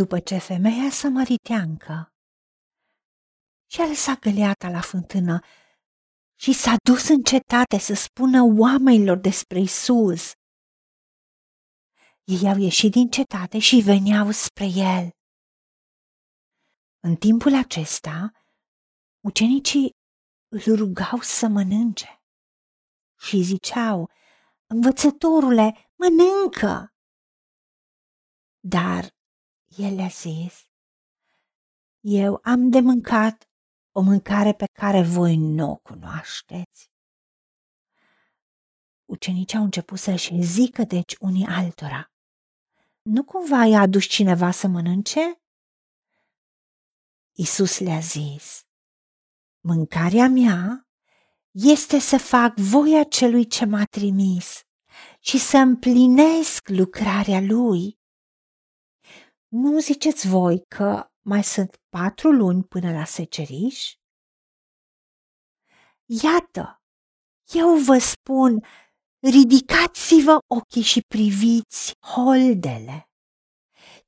După ce femeia sămăriteancă și-a lăsat găleata la fântână și s-a dus în cetate să spună oamenilor despre Isus. Ei au ieșit din cetate și veneau spre el. În timpul acesta, ucenicii îl rugau să mănânce și ziceau, învățătorule, mănâncă! Dar el le-a zis, eu am de mâncat o mâncare pe care voi nu o cunoașteți. Ucenicii au început să-și zică deci unii altora, nu cumva i-a adus cineva să mănânce? Isus le-a zis, mâncarea mea este să fac voia celui ce m-a trimis și să împlinesc lucrarea lui. Nu ziceți voi că mai sunt patru luni până la seceriș? Iată, eu vă spun, ridicați-vă ochii și priviți holdele,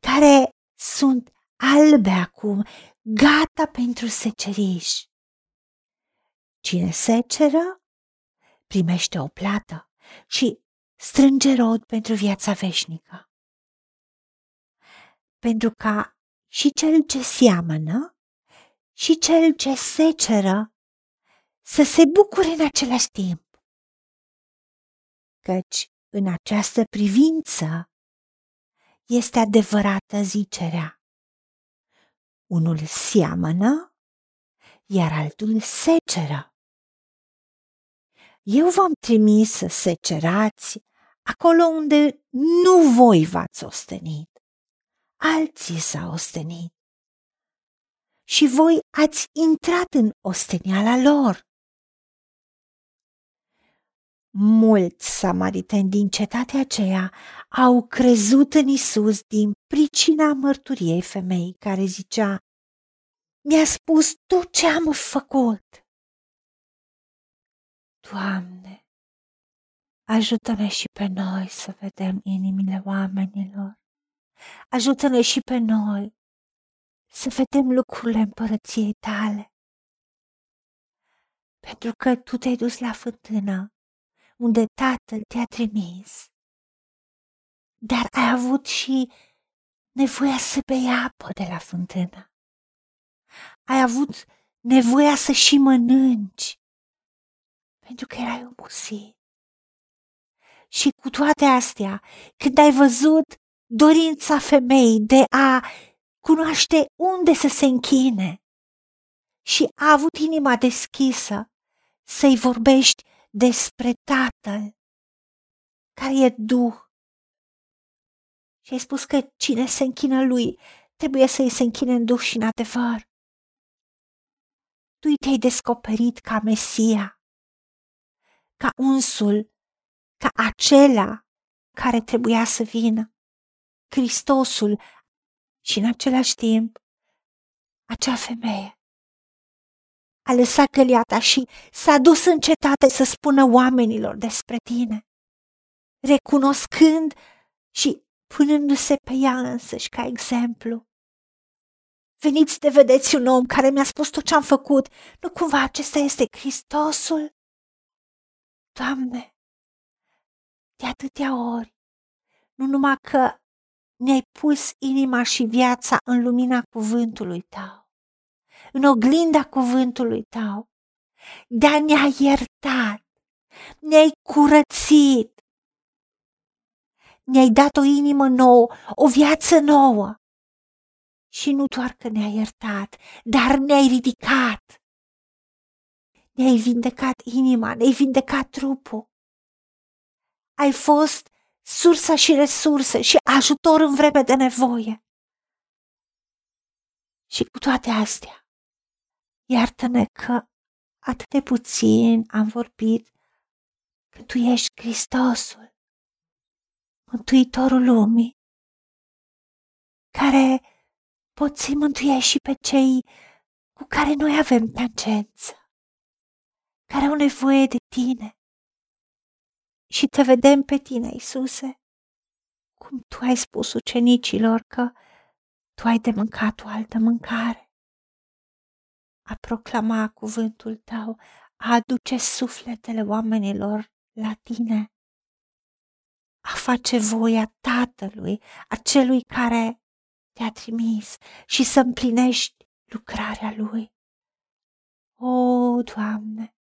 care sunt albe acum, gata pentru seceriș. Cine seceră, primește o plată și strânge rod pentru viața veșnică. Pentru ca și cel ce seamănă și cel ce seceră să se bucure în același timp. Căci în această privință este adevărată zicerea. Unul seamănă, iar altul seceră. Eu v-am trimis să secerați acolo unde nu voi v-ați ostenit alții s-au ostenit. Și voi ați intrat în osteniala lor. Mulți samariteni din cetatea aceea au crezut în Isus din pricina mărturiei femeii care zicea, mi-a spus tot ce am făcut. Doamne, ajută-ne și pe noi să vedem inimile oamenilor Ajută-ne și pe noi să vedem lucrurile împărăției tale. Pentru că tu te-ai dus la fântână unde Tatăl te-a trimis, dar ai avut și nevoia să bei apă de la fântână. Ai avut nevoia să și mănânci, pentru că erai obosit. Și cu toate astea, când ai văzut dorința femeii de a cunoaște unde să se închine și a avut inima deschisă să-i vorbești despre Tatăl, care e Duh. Și ai spus că cine se închină lui trebuie să-i se închine în Duh și în adevăr. Tu te-ai descoperit ca Mesia, ca unsul, ca acela care trebuia să vină. Hristosul și în același timp acea femeie a lăsat căliata și s-a dus în cetate să spună oamenilor despre tine, recunoscând și punându-se pe ea însăși ca exemplu. Veniți de vedeți un om care mi-a spus tot ce am făcut, nu cumva acesta este Hristosul? Doamne, de atâtea ori, nu numai că ne-ai pus inima și viața în lumina cuvântului tău, în oglinda cuvântului tău, dar ne-ai iertat, ne-ai curățit, ne-ai dat o inimă nouă, o viață nouă. Și nu doar că ne-ai iertat, dar ne-ai ridicat. Ne-ai vindecat inima, ne-ai vindecat trupul. Ai fost sursa și resurse și ajutor în vreme de nevoie. Și cu toate astea, iartă-ne că atât de puțin am vorbit că Tu ești Hristosul, Mântuitorul lumii, care poți mântuia și pe cei cu care noi avem tangență, care au nevoie de Tine și te vedem pe tine, Isuse, cum tu ai spus ucenicilor că tu ai de mâncat o altă mâncare. A proclama cuvântul tău, a aduce sufletele oamenilor la tine, a face voia Tatălui, a celui care te-a trimis și să împlinești lucrarea Lui. O, Doamne,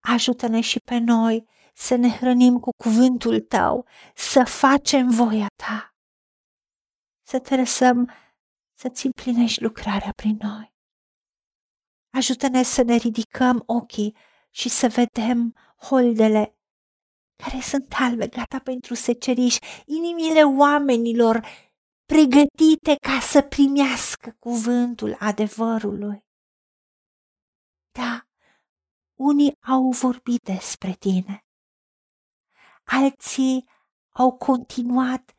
ajută-ne și pe noi să ne hrănim cu cuvântul Tău, să facem voia Ta, să te lăsăm să-ți împlinești lucrarea prin noi. Ajută-ne să ne ridicăm ochii și să vedem holdele care sunt albe, gata pentru seceriș, inimile oamenilor pregătite ca să primească cuvântul adevărului. Da, unii au vorbit despre tine, alții au continuat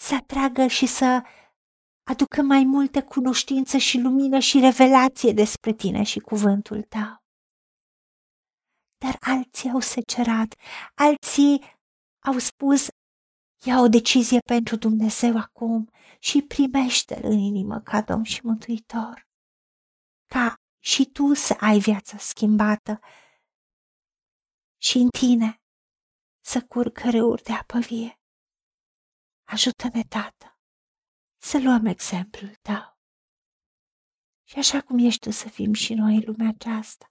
să atragă și să aducă mai multe cunoștință și lumină și revelație despre tine și cuvântul tău. Dar alții au secerat, alții au spus, ia o decizie pentru Dumnezeu acum și primește-L în inimă ca Domn și Mântuitor. Ca și tu să ai viața schimbată și în tine să curg râuri de apă vie. Ajută-ne, Tată, să luăm exemplul Tău. Și așa cum ești tu să fim și noi în lumea aceasta.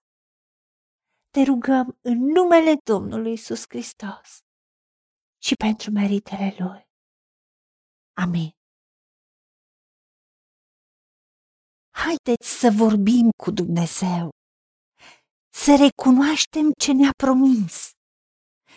Te rugăm în numele Domnului Isus Hristos și pentru meritele Lui. Amin. Haideți să vorbim cu Dumnezeu, să recunoaștem ce ne-a promis